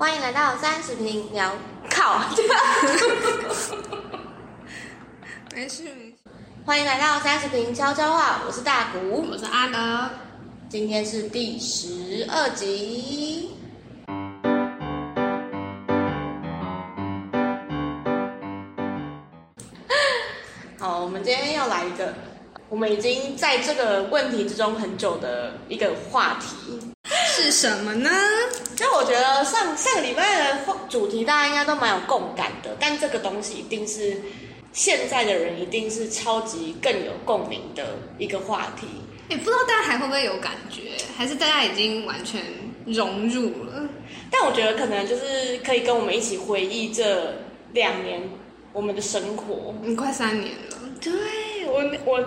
欢迎来到三十平聊靠，没事没事。欢迎来到三十平悄悄话，我是大谷，我是阿德。今天是第十二集。好，我们今天要来一个，我们已经在这个问题之中很久的一个话题。是什么呢？就我觉得上上个礼拜的话主题大家应该都蛮有共感的，但这个东西一定是现在的人一定是超级更有共鸣的一个话题。也不知道大家还会不会有感觉，还是大家已经完全融入了？但我觉得可能就是可以跟我们一起回忆这两年我们的生活。嗯，快三年了。对我我，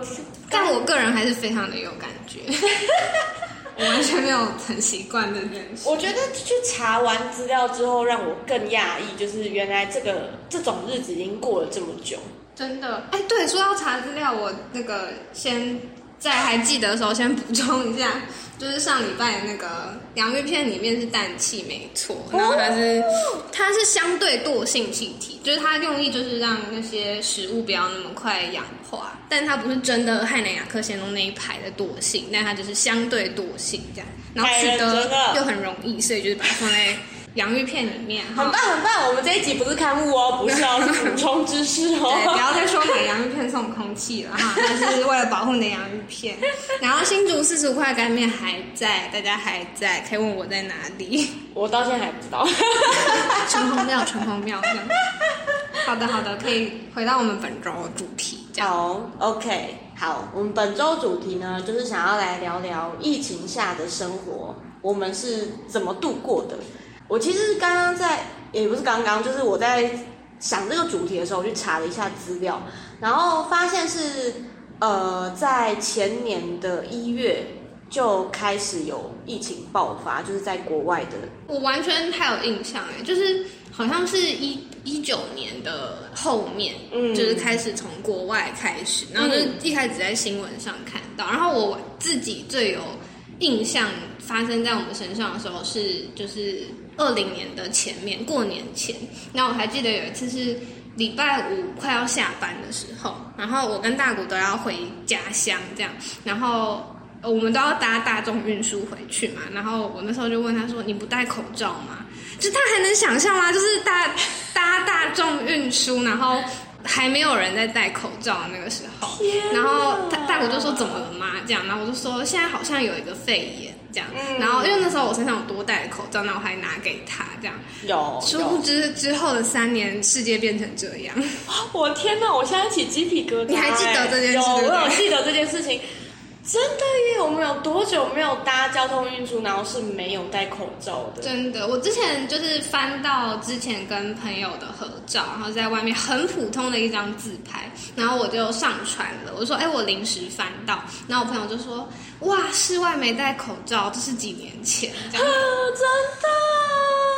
但我个人还是非常的有感觉。我完全没有很习惯这件事。我觉得去查完资料之后，让我更讶异，就是原来这个这种日子已经过了这么久。真的，哎，对，说要查资料，我那个先在还记得的时候先补充一下，就是上礼拜的那个洋芋片里面是氮气没错，然后它是它是相对惰性气体，就是它用意就是让那些食物不要那么快氧化，但它不是真的氦氖氩氪氙氡那一排的惰性，但它就是相对惰性这样，然后取得。又很容易，所以就是把它放在。洋芋片里面，很棒很棒。我们这一集不是刊物哦，不是哦，是补充知识哦。对，不要再说买洋芋片送空气了哈，那是为了保护你的洋芋片。然后新竹四十五块干面还在，大家还在，可以问我在哪里。我到现在还不知道。城隍庙，城隍庙。好的好的，可以回到我们本周主题。好，OK，好，我们本周主题呢，就是想要来聊聊疫情下的生活，我们是怎么度过的。我其实刚刚在，也不是刚刚，就是我在想这个主题的时候，我去查了一下资料，然后发现是，呃，在前年的一月就开始有疫情爆发，就是在国外的。我完全太有印象哎，就是好像是一一九年的后面，嗯，就是开始从国外开始，然后就一开始在新闻上看到，然后我自己最有印象发生在我们身上的时候是，就是。二零年的前面，过年前，那我还记得有一次是礼拜五快要下班的时候，然后我跟大古都要回家乡这样，然后我们都要搭大众运输回去嘛，然后我那时候就问他说：“你不戴口罩吗？”就他还能想象吗？就是搭搭大众运输，然后还没有人在戴口罩那个时候，然后大大谷就说：“怎么了嘛？”这样，然后我就说：“现在好像有一个肺炎。”这样，然后因为那时候我身上有多戴口罩，那我还拿给他这样。有，殊不知之后的三年，世界变成这样。我天哪！我现在起鸡皮疙瘩。你还记得这件事？有，我有记得这件事情。真的耶！我们有多久没有搭交通运输，然后是没有戴口罩的？真的，我之前就是翻到之前跟朋友的合照，然后在外面很普通的一张自拍，然后我就上传了。我说：“哎，我临时翻到。”然后我朋友就说：“哇，室外没戴口罩，这是几年前。”真的，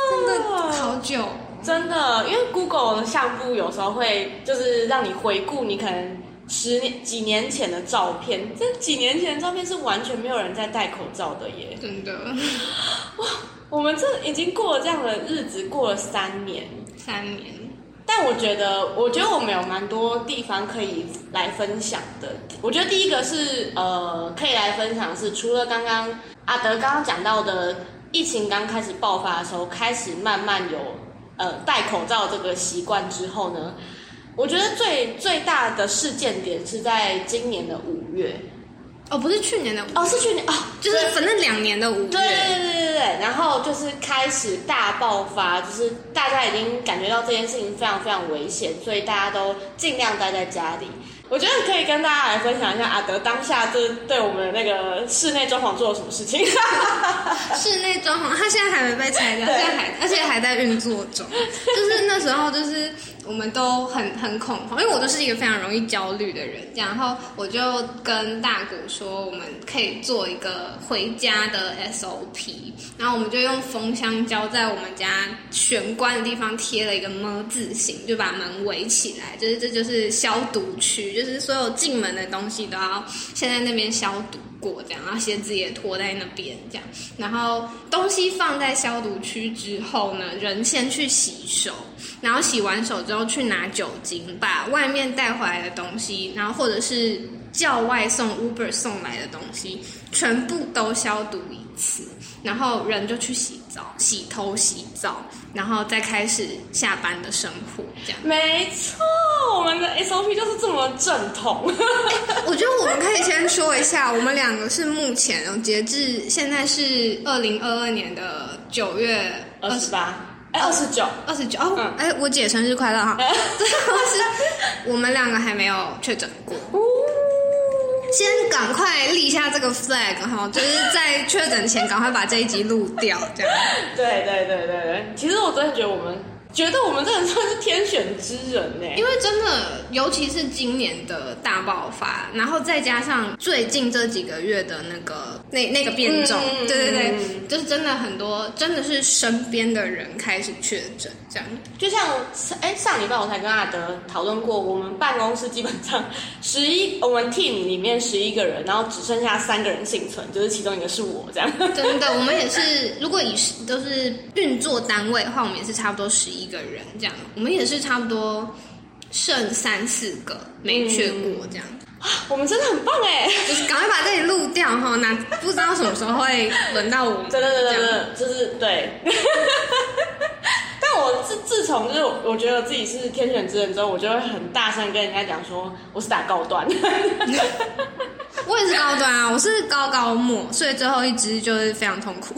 真的好久，真的，因为 Google 的相簿有时候会就是让你回顾，你可能。十年几年前的照片，这几年前的照片是完全没有人在戴口罩的耶！真的，哇，我们这已经过了这样的日子，过了三年，三年。但我觉得，我觉得我们有蛮多地方可以来分享的。我觉得第一个是，呃，可以来分享是，除了刚刚阿德刚刚讲到的，疫情刚开始爆发的时候，开始慢慢有呃戴口罩这个习惯之后呢？我觉得最最大的事件点是在今年的五月，哦，不是去年的哦，是去年哦，就是反正两年的五月，对对对对对，然后就是开始大爆发，就是大家已经感觉到这件事情非常非常危险，所以大家都尽量待在家里。我觉得可以跟大家来分享一下阿德当下这对我们那个室内装潢做了什么事情。室内装潢，他现在还没被拆掉，现在还 而且还在运作中。就是那时候，就是我们都很很恐慌，因为我都是一个非常容易焦虑的人。然后我就跟大谷说，我们可以做一个回家的 SOP。然后我们就用封箱胶在我们家玄关的地方贴了一个么字形，就把门围起来，就是这就是消毒区。就是所有进门的东西都要先在那边消毒过，这样，然后鞋子也拖在那边，这样，然后东西放在消毒区之后呢，人先去洗手，然后洗完手之后去拿酒精，把外面带回来的东西，然后或者是叫外送 Uber 送来的东西，全部都消毒一次，然后人就去洗澡、洗头、洗澡，然后再开始下班的生活，这样。没错，我们的 SOP 就是这么正统。我觉得我们可以先说一下，我们两个是目前哦，截至现在是二零二二年的九月二十八，哎，二十九，二十九哦，哎，我姐生日快乐哈！最后是我们两个还没有确诊过，先赶快立下这个 flag 哈，就是在确诊前赶快把这一集录掉，这样。对对对对对，其实我真的觉得我们。觉得我们真的算是天选之人呢，因为真的，尤其是今年的大爆发，然后再加上最近这几个月的那个那那个变种，对对对，就是真的很多，真的是身边的人开始确诊，这样。就像哎，上礼拜我才跟阿德讨论过，我们办公室基本上十一，我们 team 里面十一个人，然后只剩下三个人幸存，就是其中一个是我这样。真的，我们也是，如果以都是运作单位的话，我们也是差不多十一。一个人这样，我们也是差不多剩三四个没去过这样，我们真的很棒哎！就是赶快把这里录掉哈，那不知道什么时候会轮到我们。对对对对对，就是对。但我自自从就是我觉得自己是天选之人之后，我就会很大声跟人家讲说，我是打高端。我也是高端啊，我是高高末，所以最后一支就是非常痛苦，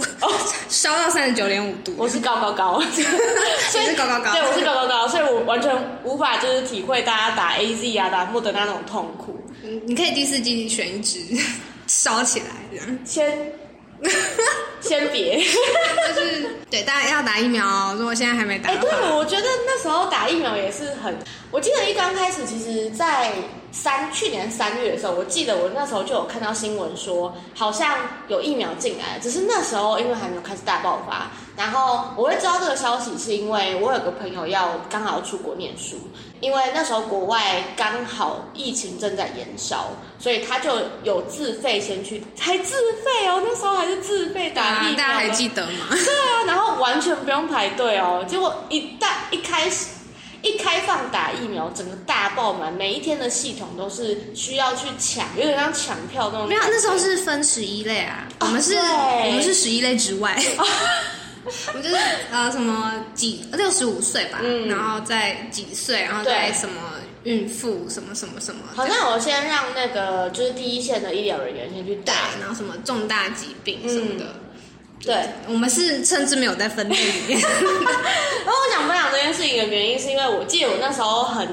烧到三十九点五度。我是高高高，所以是高高高。对，我是高高高，所以我完全无法就是体会大家打 A Z 啊、打莫德那种痛苦。嗯，你可以第四季选一支烧起来这样，先 先别，就是对大家要打疫苗，哦如果现在还没打。哎，对，我觉得那时候打疫苗也是很，我记得一刚开始，其实，在。三去年三月的时候，我记得我那时候就有看到新闻说，好像有疫苗进来，只是那时候因为还没有开始大爆发。然后我会知道这个消息，是因为我有个朋友要刚好要出国念书，因为那时候国外刚好疫情正在延烧，所以他就有自费先去，还自费哦，那时候还是自费打疫苗，大家还记得吗？对啊，然后完全不用排队哦，结果一旦一开始。一开放打疫苗，整个大爆满，每一天的系统都是需要去抢，有点像抢票那种。没有，那时候是分十一类啊，我们是，我们是十一类之外，我们就是呃什么几六十五岁吧，然后在几岁，然后在什么孕妇什么什么什么。好像我先让那个就是第一线的医疗人员先去打，然后什么重大疾病什么的。对，我们是甚至没有在分类里面。然后我想分享这件事情的原因，是因为我记得我那时候很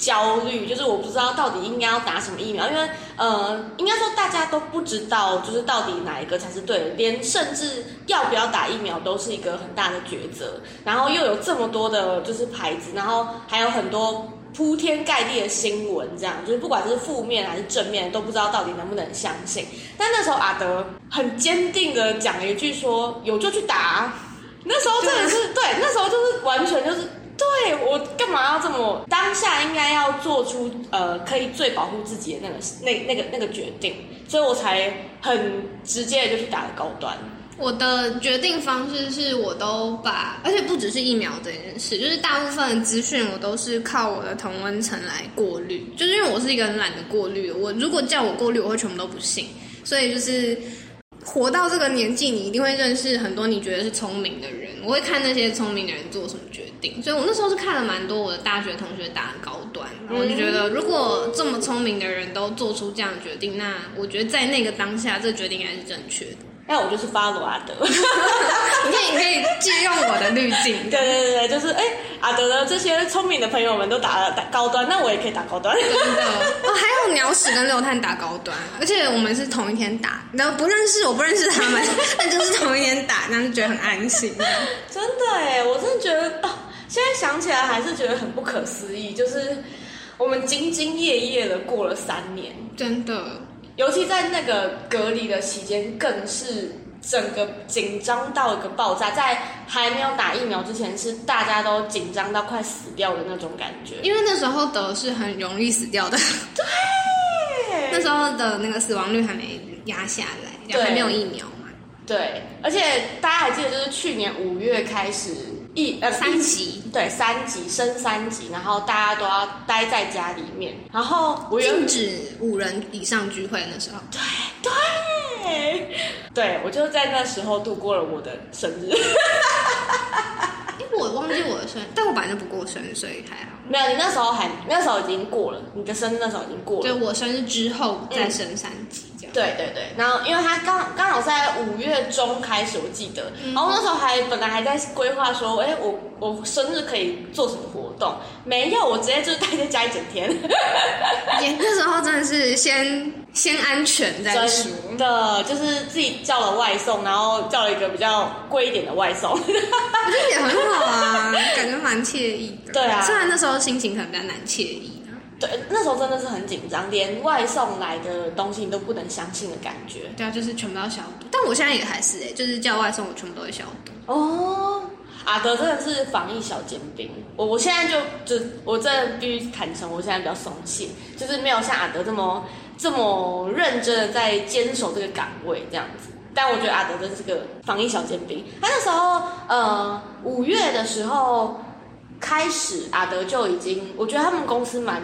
焦虑，就是我不知道到底应该要打什么疫苗，因为呃，应该说大家都不知道，就是到底哪一个才是对的，连甚至要不要打疫苗都是一个很大的抉择。然后又有这么多的就是牌子，然后还有很多。铺天盖地的新闻，这样就是不管是负面还是正面，都不知道到底能不能相信。但那时候阿德很坚定的讲了一句说：“有就去打。”那时候真的是对，那时候就是完全就是对我干嘛要这么当下应该要做出呃可以最保护自己的那个那那个那个决定，所以我才很直接的就去打了高端。我的决定方式是我都把，而且不只是疫苗这件事，就是大部分的资讯我都是靠我的同温层来过滤，就是因为我是一个很懒得过滤，我如果叫我过滤，我会全部都不信。所以就是活到这个年纪，你一定会认识很多你觉得是聪明的人，我会看那些聪明的人做什么决定。所以我那时候是看了蛮多我的大学同学打高端，然后我就觉得如果这么聪明的人都做出这样的决定，那我觉得在那个当下，这决定应该是正确的。那我就是发罗阿德，你可以你可以借用我的滤镜。对对对对，就是哎，阿德的这些聪明的朋友们都打了打高端，那我也可以打高端。真的哦，还有鸟屎跟六碳打高端，而且我们是同一天打，然后不认识，我不认识他们，但就是同一天打，那就觉得很安心。真的哎，我真的觉得哦，现在想起来还是觉得很不可思议，就是我们兢兢业业的过了三年，真的。尤其在那个隔离的期间，更是整个紧张到一个爆炸。在还没有打疫苗之前，是大家都紧张到快死掉的那种感觉。因为那时候得是很容易死掉的，对，那时候的那个死亡率还没压下来，还没有疫苗嘛。对，而且大家还记得，就是去年五月开始一呃三级，对三级升三级，然后大家都要待在家里面，然后我禁止五人以上聚会那时候。对对对，我就在那时候度过了我的生日。因为我忘记我的生日，但我本来就不过生日，所以还好。没有，你那时候还那时候已经过了，你的生日那时候已经过了。对我生日之后再升三级这样。对对对，然后因为他刚刚好在五月中开始，我记得，然后那时候还本来还在规划说，哎，我我生日可以做什么活动？没有，我直接就待在家一整天。那时候真的是先先安全再说。的，就是自己叫了外送，然后叫了一个比较贵一点的外送，我觉得也很好啊，感觉蛮惬意的。对啊，虽然那时候心情可能比较难惬意对，那时候真的是很紧张，连外送来的东西你都不能相信的感觉。对啊，就是全部要消毒。但我现在也还是哎，就是叫外送，我全部都会消毒。哦，阿德真的是防疫小尖兵。我我现在就就我真的必须坦诚，我现在比较松懈，就是没有像阿德这么。这么认真的在坚守这个岗位，这样子，但我觉得阿德真是个防疫小尖兵。他那时候，呃，五月的时候开始，阿德就已经，我觉得他们公司蛮，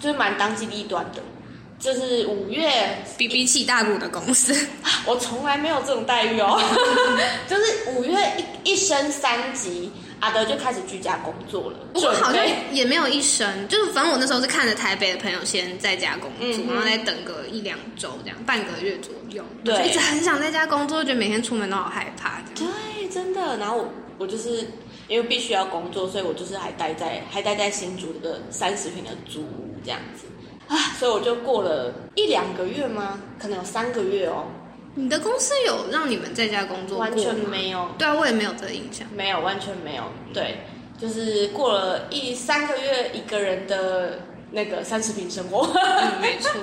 就是蛮当机立断的，就是五月比比起大股的公司，我从来没有这种待遇哦，就是五月一一升三级。阿德就开始居家工作了，不过好像也没有一生，就是反正我那时候是看着台北的朋友先在家工作，然后再等个一两周这样，半个月左右，对，一直很想在家工作，觉得每天出门都好害怕。对，真的。然后我我就是因为必须要工作，所以我就是还待在还待在新竹的三十平的租屋这样子啊，所以我就过了一两个月吗？可能有三个月哦。你的公司有让你们在家工作吗完全没有。对啊，我也没有这个印象。没有，完全没有。对，就是过了一三个月，一个人的那个三十平生活。没错。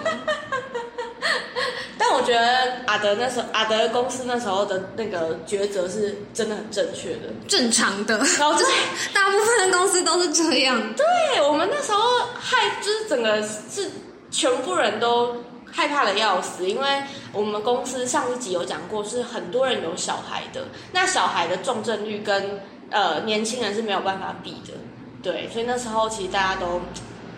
但我觉得阿德那时候，阿德公司那时候的那个抉择是真的很正确的，正常的。然后对，大部分的公司都是这样。对我们那时候害，就是整个是全部人都。害怕的要死，因为我们公司上一集有讲过，是很多人有小孩的，那小孩的重症率跟呃年轻人是没有办法比的，对，所以那时候其实大家都，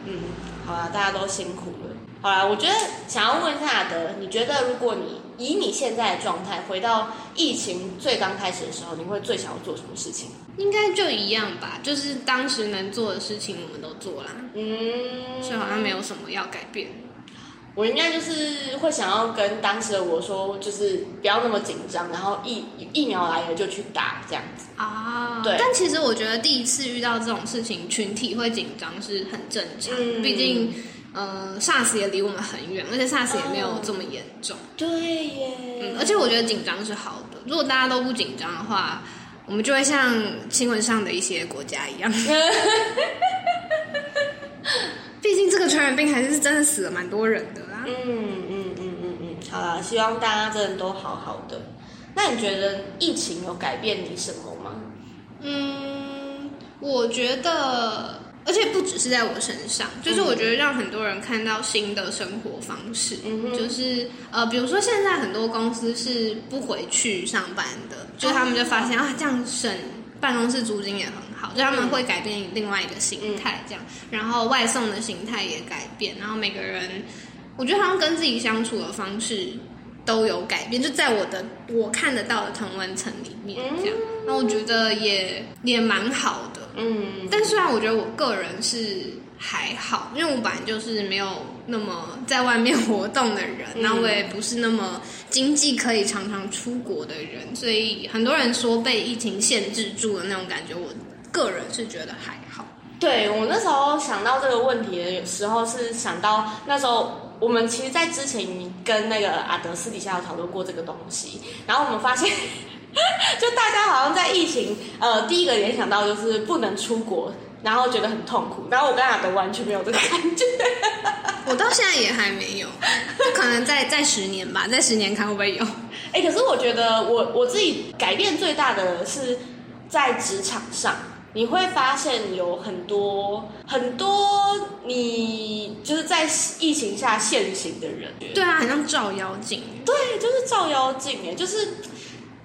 嗯，好了，大家都辛苦了。好啦，我觉得想要问一下的，你觉得如果你以你现在的状态回到疫情最刚开始的时候，你会最想要做什么事情？应该就一样吧，就是当时能做的事情我们都做啦，嗯，所以好像没有什么要改变。我应该就是会想要跟当时的我说，就是不要那么紧张，然后疫疫苗来了就去打这样子啊。对，但其实我觉得第一次遇到这种事情，群体会紧张是很正常。毕竟，呃，SARS 也离我们很远，而且 SARS 也没有这么严重。对耶。嗯，而且我觉得紧张是好的。如果大家都不紧张的话，我们就会像新闻上的一些国家一样。毕竟这个传染病还是真的死了蛮多人的啦。嗯嗯嗯嗯嗯，好啦，希望大家真的都好好的。那你觉得疫情有改变你什么吗？嗯，我觉得，而且不只是在我身上，就是我觉得让很多人看到新的生活方式。嗯就是呃，比如说现在很多公司是不回去上班的，就是他们就发现啊，这样省办公室租金也很。就他们会改变另外一个形态，这样，然后外送的形态也改变，然后每个人，我觉得他们跟自己相处的方式都有改变，就在我的我看得到的同文层里面，这样，那我觉得也也蛮好的，嗯，但虽然我觉得我个人是。还好，因为我本来就是没有那么在外面 活动的人，那我也不是那么经济可以常常出国的人，所以很多人说被疫情限制住的那种感觉，我个人是觉得还好。对我那时候想到这个问题的时候，是想到那时候我们其实，在之前跟那个阿德私底下有讨论过这个东西，然后我们发现，就大家好像在疫情，呃，第一个联想到就是不能出国。然后觉得很痛苦，然后我跟阿德完全没有这个感觉，我到现在也还没有，可能在在十年吧，在十年看会不会有。哎，可是我觉得我我自己改变最大的是在职场上，你会发现有很多很多你就是在疫情下现行的人，对啊，很像照妖镜。对，就是照妖镜哎，就是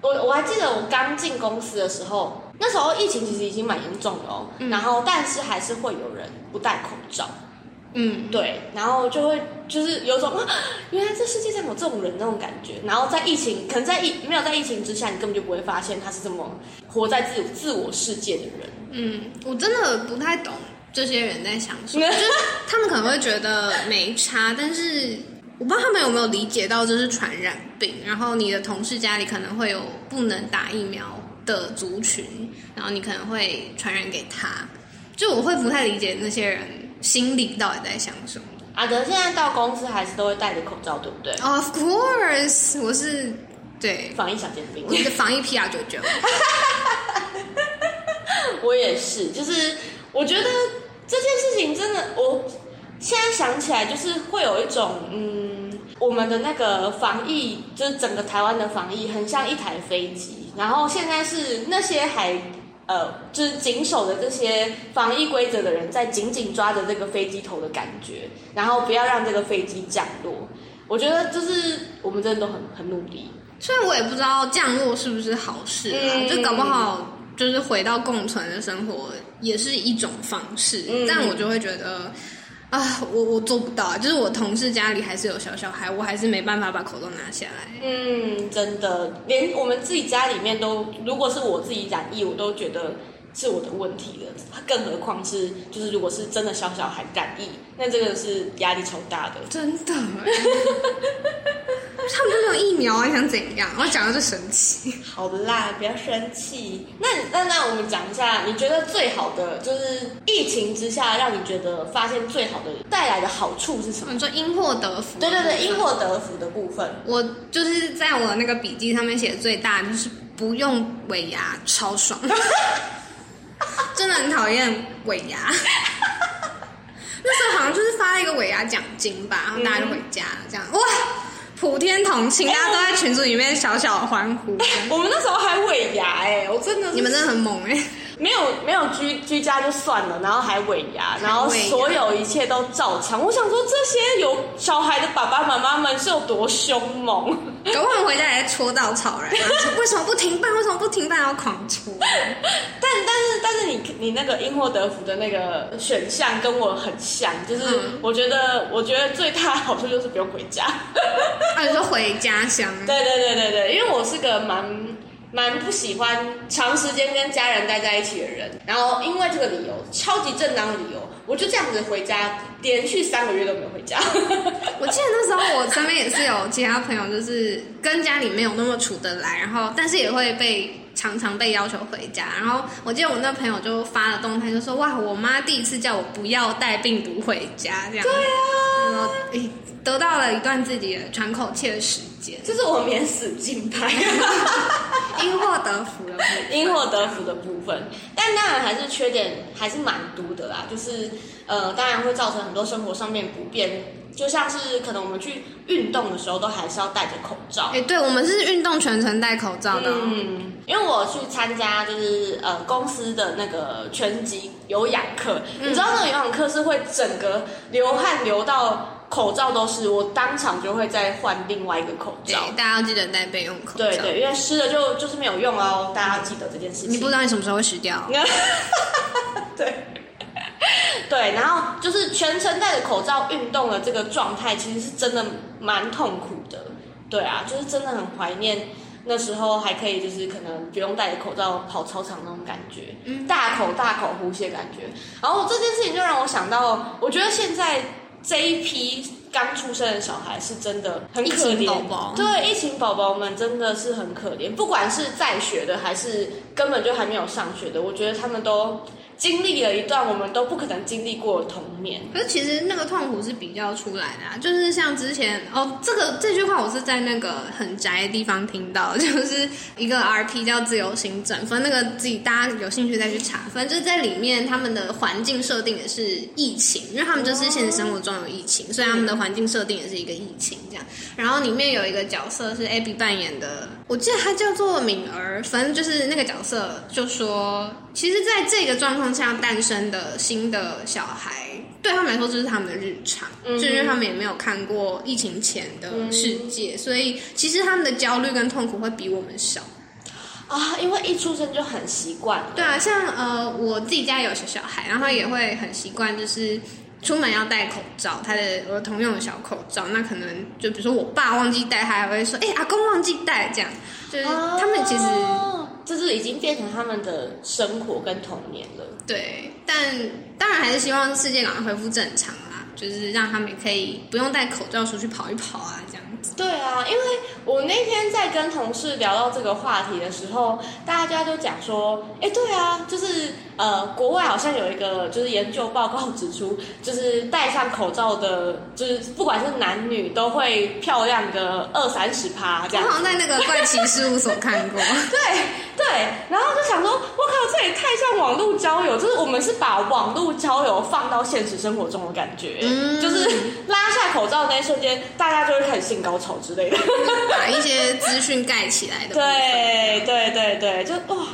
我我还记得我刚进公司的时候，那时候疫情其实已经蛮严重了哦，然后但是还是会有人不戴口罩。嗯，对，然后就会就是有种啊 原来这世界上有这种人那种感觉。然后在疫情，可能在疫没有在疫情之下，你根本就不会发现他是这么活在自自我世界的人。嗯，我真的不太懂这些人在想什么，就是他们可能会觉得没差，但是我不知道他们有没有理解到这是传染病。然后你的同事家里可能会有不能打疫苗的族群，然后你可能会传染给他。就我会不太理解那些人。心里到底在想什么？阿德现在到公司还是都会戴着口罩，对不对？Of course，我是对防疫小尖兵，我是防疫 PR 九九。我也是，就是我觉得这件事情真的，我现在想起来就是会有一种，嗯，我们的那个防疫，就是整个台湾的防疫，很像一台飞机，然后现在是那些还。呃，就是紧守的这些防疫规则的人，在紧紧抓着这个飞机头的感觉，然后不要让这个飞机降落。我觉得就是我们真的都很很努力。虽然我也不知道降落是不是好事啊，就搞不好就是回到共存的生活也是一种方式，但我就会觉得。啊，我我做不到，就是我同事家里还是有小小孩，我还是没办法把口罩拿下来。嗯，真的，连我们自己家里面都，如果是我自己染疫，我都觉得是我的问题了。更何况是，就是如果是真的小小孩染疫，那这个是压力超大的。真的。他们都没有疫苗，你想怎样？我讲的就神奇。好啦，不要生气。那那那，我们讲一下，你觉得最好的就是疫情之下，让你觉得发现最好的带来的好处是什么？你说因祸得福？对对对，因祸得福的部分。我就是在我那个笔记上面写最大就是不用尾牙，超爽。真的很讨厌尾牙。那时候好像就是发了一个尾牙奖金吧，然后大家就回家了，这样哇。普天同庆，大家都在群组里面小小欢呼。我们那时候还尾牙哎，我真的，你们真的很猛哎。没有没有居居家就算了，然后还尾牙，然后所有一切都照常。我想说，这些有小孩的爸爸妈妈们是有多凶猛？搞不好回家还在戳稻草人，为什么不停办？为什么不停办？要狂戳？但但是但是你你那个因祸得福的那个选项跟我很像，就是我觉得我觉得最大的好处就是不用回家。啊，你说回家乡？对对对对对，因为我是个蛮。蛮不喜欢长时间跟家人待在一起的人，然后因为这个理由，超级正当的理由，我就这样子回家，连续三个月都没有回家。我记得那时候我身边也是有其他朋友，就是跟家里没有那么处得来，然后但是也会被常常被要求回家。然后我记得我那朋友就发了动态，就说：“哇，我妈第一次叫我不要带病毒回家。”这样对啊，然后诶。得到了一段自己的喘口气的时间，这是我免死金牌，因祸得福的，因祸得福的部分。但当然还是缺点还是蛮多的啦，就是呃，当然会造成很多生活上面不便，就像是可能我们去运动的时候都还是要戴着口罩。哎，对，我们是运动全程戴口罩的。嗯，因为我去参加就是呃公司的那个拳击有氧课，你知道那个有氧课是会整个流汗流到。口罩都是我当场就会再换另外一个口罩，大家要记得带备用口罩。对对，因为湿了就就是没有用哦，大家要记得这件事情。你不知道你什么时候会湿掉。对对，然后就是全程戴着口罩运动的这个状态，其实是真的蛮痛苦的。对啊，就是真的很怀念那时候还可以就是可能不用戴着口罩跑操场那种感觉，嗯大口大口呼吸的感觉。然后这件事情就让我想到，我觉得现在。这一批刚出生的小孩是真的很可怜，对，疫情宝宝们真的是很可怜，不管是在学的还是根本就还没有上学的，我觉得他们都。经历了一段我们都不可能经历过的童年，可是其实那个痛苦是比较出来的啊，就是像之前哦，这个这句话我是在那个很宅的地方听到，就是一个 RP 叫自由行整分，那个自己大家有兴趣再去查，反正就是在里面他们的环境设定也是疫情，因为他们就是现实生活中有疫情，所以他们的环境设定也是一个疫情这样。然后里面有一个角色是 Abby 扮演的，我记得他叫做敏儿，反正就是那个角色就说。其实，在这个状况下诞生的新的小孩，对他们来说就是他们的日常，就因为他们也没有看过疫情前的世界，所以其实他们的焦虑跟痛苦会比我们少。啊，因为一出生就很习惯。对啊，像呃，我自己家有小小孩，然后也会很习惯，就是出门要戴口罩，他的儿童用的小口罩。那可能就比如说我爸忘记戴，他还会说：“哎，阿公忘记戴。”这样，就是他们其实就是已经变成他们的生活跟童年了。对，但当然还是希望世界赶快恢复正常啦，就是让他们可以不用戴口罩出去跑一跑啊，这样。对啊，因为我那天在跟同事聊到这个话题的时候，大家就讲说，哎，对啊，就是呃，国外好像有一个就是研究报告指出，就是戴上口罩的，就是不管是男女都会漂亮个二三十趴这样。我好像在那个怪奇事务所看过。对对，然后就想说，我靠，这也太像网络交友，就是我们是把网络交友放到现实生活中的感觉，就是拉下口罩那一瞬间，大家就会开始性高潮之类的，把一些资讯盖起来的。对对对对，就哇，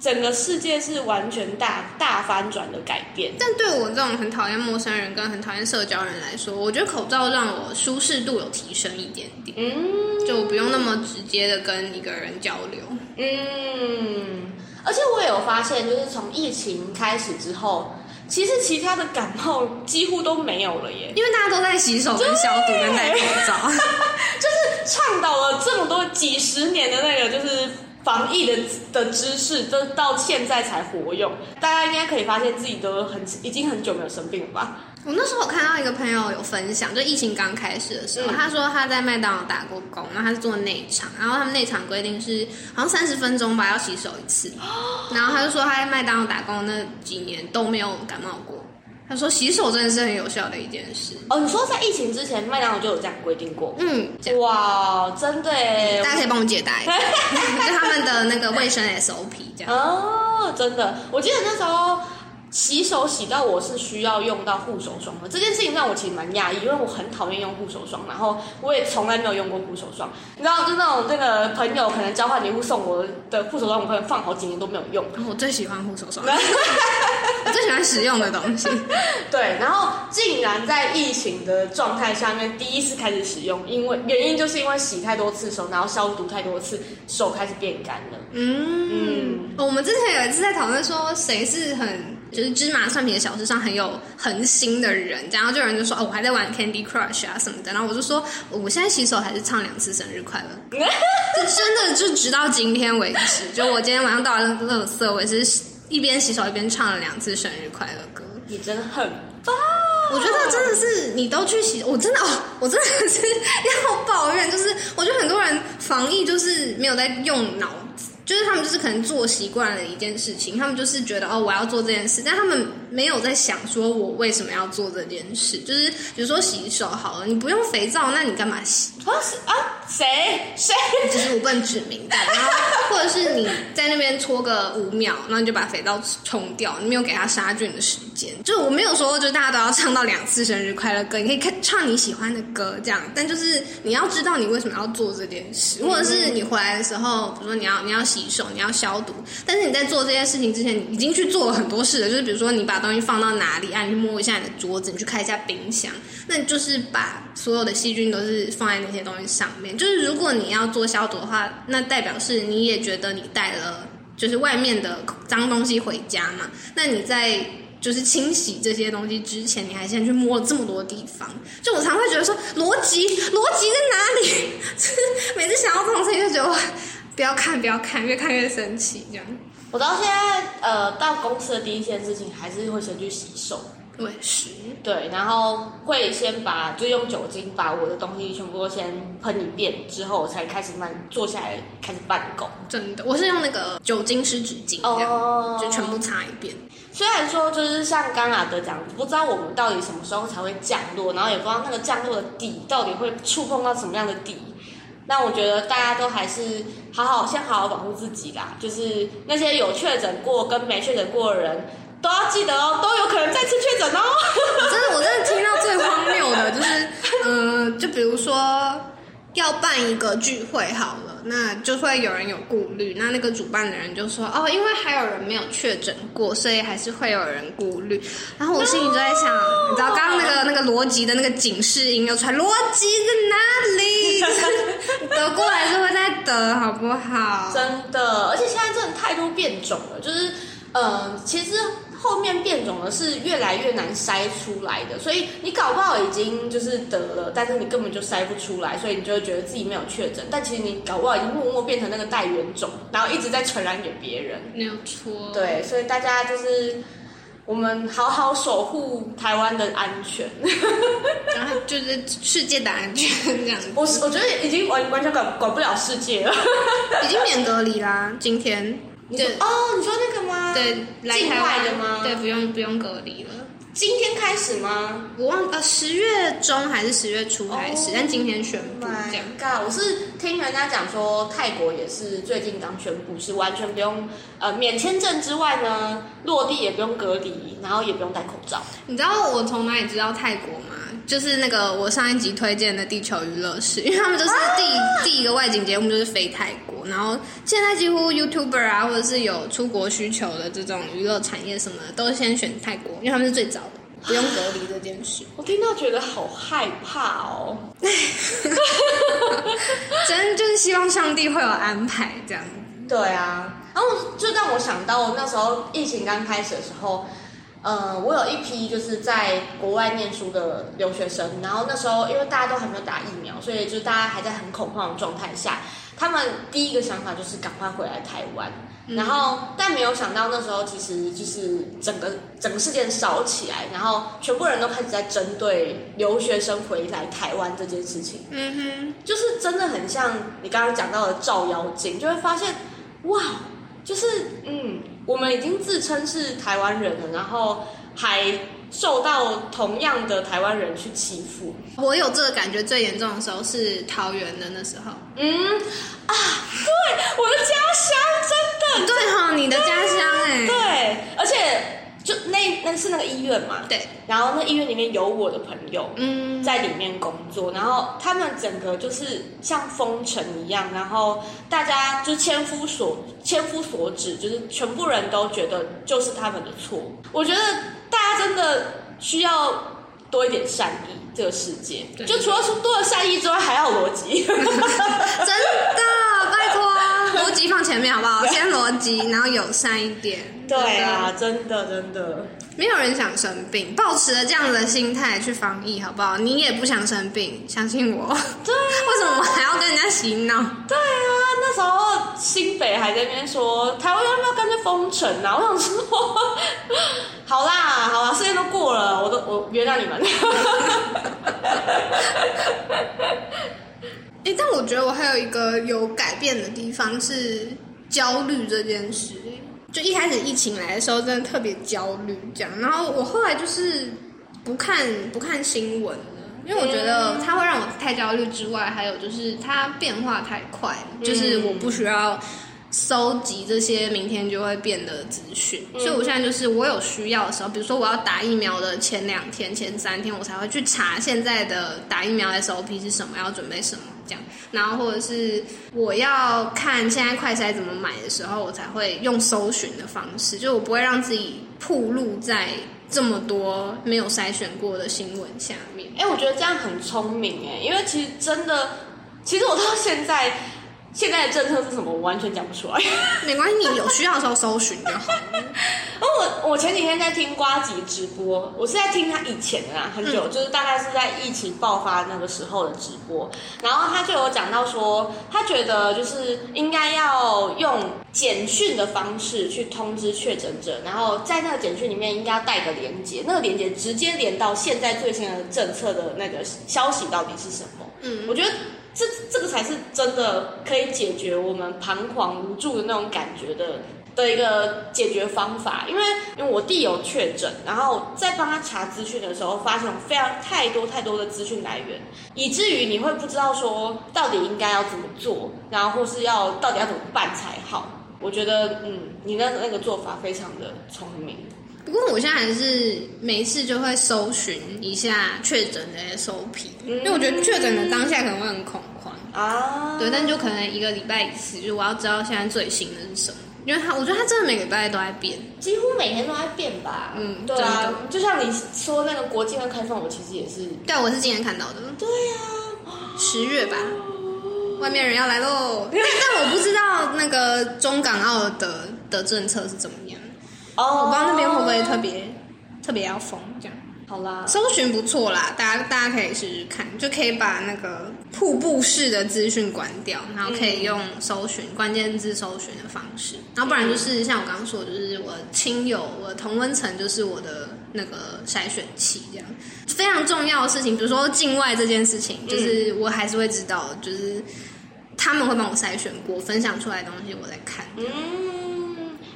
整个世界是完全大大翻转的改变。但对我这种很讨厌陌生人跟很讨厌社交人来说，我觉得口罩让我舒适度有提升一点点，嗯，就不用那么直接的跟一个人交流。嗯，而且我也有发现，就是从疫情开始之后。其实其他的感冒几乎都没有了耶，因为大家都在洗手、跟消毒、跟戴口罩，就是倡导了这么多几十年的那个就是防疫的的知识，都到现在才活用。大家应该可以发现自己都很已经很久没有生病了吧？我那时候看到一个朋友有分享，就疫情刚开始的时候，他说他在麦当劳打过工，然后他是做内场，然后他们内场规定是好像三十分钟吧要洗手一次，然后他就说他在麦当劳打工那几年都没有感冒过，他说洗手真的是很有效的一件事。哦，你说在疫情之前麦当劳就有这样规定过？嗯，哇，真的，大家可以帮我解答一下，就他们的那个卫生 SOP 这样。哦，真的，我记得那时候。洗手洗到我是需要用到护手霜的这件事情让我其实蛮讶异，因为我很讨厌用护手霜，然后我也从来没有用过护手霜。你知道，就那种那个朋友可能交换礼物送我的护手霜，我可能放好几年都没有用。我最喜欢护手霜，我最喜欢使用的东西。对，然后竟然在疫情的状态下面第一次开始使用，因为原因就是因为洗太多次手，然后消毒太多次，手开始变干了。嗯，我们之前有一次在讨论说谁是很。就是芝麻蒜皮的小事上很有恒心的人，然后就有人就说哦，我还在玩 Candy Crush 啊什么的，然后我就说我现在洗手还是唱两次生日快乐，就真的就直到今天为止，就我今天晚上到了乐色，我也是一边洗手一边唱了两次生日快乐歌。你真的很棒，我觉得真的是你都去洗，我真的哦，我真的是 要抱怨，就是我觉得很多人防疫就是没有在用脑。就是他们就是可能做习惯了一件事情，他们就是觉得哦我要做这件事，但他们没有在想说我为什么要做这件事。就是比如说洗手好了，你不用肥皂，那你干嘛洗？啊啊谁谁？只是我不能指名的，然后或者是你在那边搓个五秒，然后你就把肥皂冲掉，你没有给他杀菌的时间。就我没有说就大家都要唱到两次生日快乐歌，你可以看唱你喜欢的歌这样，但就是你要知道你为什么要做这件事，或者是你回来的时候，比如说你要你要。洗手，你要消毒。但是你在做这件事情之前，你已经去做了很多事了。就是比如说，你把东西放到哪里啊？你去摸一下你的桌子，你去开一下冰箱。那就是把所有的细菌都是放在那些东西上面。就是如果你要做消毒的话，那代表是你也觉得你带了就是外面的脏东西回家嘛？那你在就是清洗这些东西之前，你还先去摸了这么多地方。就我常会觉得说，逻辑逻辑在哪里？每次想到这种事情，就觉得。不要看，不要看，越看越生气。这样，我到现在呃，到公司的第一件事情还是会先去洗手。对，是。对，然后会先把就用酒精把我的东西全部都先喷一遍，之后才开始慢坐下来开始办公。真的，我是用那个酒精湿纸巾，哦，就全部擦一遍。虽然说就是像刚阿德讲，不知道我们到底什么时候才会降落，然后也不知道那个降落的底到底会触碰到什么样的底。那我觉得大家都还是好好先好好保护自己啦。就是那些有确诊过跟没确诊过的人，都要记得哦，都有可能再次确诊哦。真的，我真的听到最荒谬的就是，嗯，就比如说要办一个聚会好了。那就会有人有顾虑。那那个主办的人就说：“哦，因为还有人没有确诊过，所以还是会有人顾虑。”然后我心里就在想，你知道刚刚那个那个逻辑的那个警示音又出来，逻辑在哪里？得过还是会再得，好不好？真的，而且现在真的太多变种了，就是呃，其实。后面变种的是越来越难筛出来的，所以你搞不好已经就是得了，但是你根本就筛不出来，所以你就会觉得自己没有确诊，但其实你搞不好已经默默变成那个带源种，然后一直在传染给别人。没有错。对，所以大家就是我们好好守护台湾的安全，然后就是世界的安全这样子。我我觉得已经完完全管管不了世界了，已经免隔离啦，今天。对哦，你说那个吗？对，境外的吗？对，不用不用隔离了。今天开始吗？我忘呃，十月中还是十月初开始？但今天宣布这样。God，我是听人家讲说，泰国也是最近刚宣布，是完全不用呃免签证之外呢，落地也不用隔离，然后也不用戴口罩。你知道我从哪里知道泰国吗？就是那个我上一集推荐的《地球娱乐室》，因为他们就是第第一个外景节目，就是飞泰国。然后现在几乎 YouTuber 啊，或者是有出国需求的这种娱乐产业什么的，都先选泰国，因为他们是最早的，不用隔离这件事。我听到觉得好害怕哦，真就是希望上帝会有安排这样。对啊，然后就让我想到那时候疫情刚开始的时候。嗯，我有一批就是在国外念书的留学生，然后那时候因为大家都还没有打疫苗，所以就大家还在很恐慌的状态下，他们第一个想法就是赶快回来台湾，然后但没有想到那时候其实就是整个整个事件烧起来，然后全部人都开始在针对留学生回来台湾这件事情，嗯哼，就是真的很像你刚刚讲到的照妖镜，就会发现哇。就是嗯，我们已经自称是台湾人了，然后还受到同样的台湾人去欺负。我有这个感觉最严重的时候是桃园的那时候。嗯啊，对，我的家乡真的对哈，你的家乡哎，对，而且。就那那是那个医院嘛，对，然后那医院里面有我的朋友，嗯，在里面工作，然后他们整个就是像封城一样，然后大家就千夫所千夫所指，就是全部人都觉得就是他们的错。我觉得大家真的需要多一点善意，这个世界就除了说多了善意之外，还要逻辑，真的。拜托逻辑放前面好不好？先逻辑，然后友善一点。对啊，真的真的，没有人想生病，保持了这样的心态去防疫，好不好？你也不想生病，相信我。对，为什么我还要跟人家洗脑？对啊，那时候新北还在那边说台湾要不要干脆封城啊？我想说，好啦，好啦，事情都过了，我都我原谅你们。哎，但我觉得我还有一个有改变的地方是焦虑这件事。就一开始疫情来的时候，真的特别焦虑，这样。然后我后来就是不看不看新闻了，因为我觉得它会让我太焦虑。之外，还有就是它变化太快，就是我不需要。收集这些明天就会变的资讯，所以我现在就是我有需要的时候，比如说我要打疫苗的前两天、前三天，我才会去查现在的打疫苗 SOP 是什么，要准备什么这样。然后或者是我要看现在快筛怎么买的时候，我才会用搜寻的方式，就我不会让自己暴露在这么多没有筛选过的新闻下面。哎，我觉得这样很聪明哎，因为其实真的，其实我到现在。现在的政策是什么？我完全讲不出来。没关系，你有需要的时候搜寻就好。我我前几天在听瓜吉直播，我是在听他以前的啦，很久，就是大概是在疫情爆发那个时候的直播。然后他就有讲到说，他觉得就是应该要用简讯的方式去通知确诊者，然后在那个简讯里面应该要带个连接，那个连接直接连到现在最新的政策的那个消息到底是什么？嗯，我觉得。这这个才是真的可以解决我们彷徨无助的那种感觉的的一个解决方法，因为因为我弟有确诊，然后在帮他查资讯的时候，发现非常太多太多的资讯来源，以至于你会不知道说到底应该要怎么做，然后或是要到底要怎么办才好。我觉得，嗯，你那那个做法非常的聪明。不过我现在还是每次就会搜寻一下确诊的 SOP，因为我觉得确诊的当下可能会很恐慌。啊，对，但就可能一个礼拜一次，就我要知道现在最新的是什么，因为他我觉得他真的每个礼拜都在变。几乎每天都在变吧。嗯对啊，就像你说那个国际会开放，我其实也是。但，我是今天看到的，对呀、十月吧，外面人要来喽。但但我不知道那个中港澳的的政策是怎么样，哦，我不知道那边会特别特别要疯这样。好啦。搜寻不错啦，大家大家可以试试看，就可以把那个瀑布式的资讯关掉，然后可以用搜寻、关键字搜寻的方式，然后不然就是像我刚刚说的，就是我亲友、我的同温层就是我的那个筛选器，这样非常重要的事情，比如说境外这件事情，就是我还是会知道，就是他们会帮我筛选过，分享出来的东西我在看。嗯，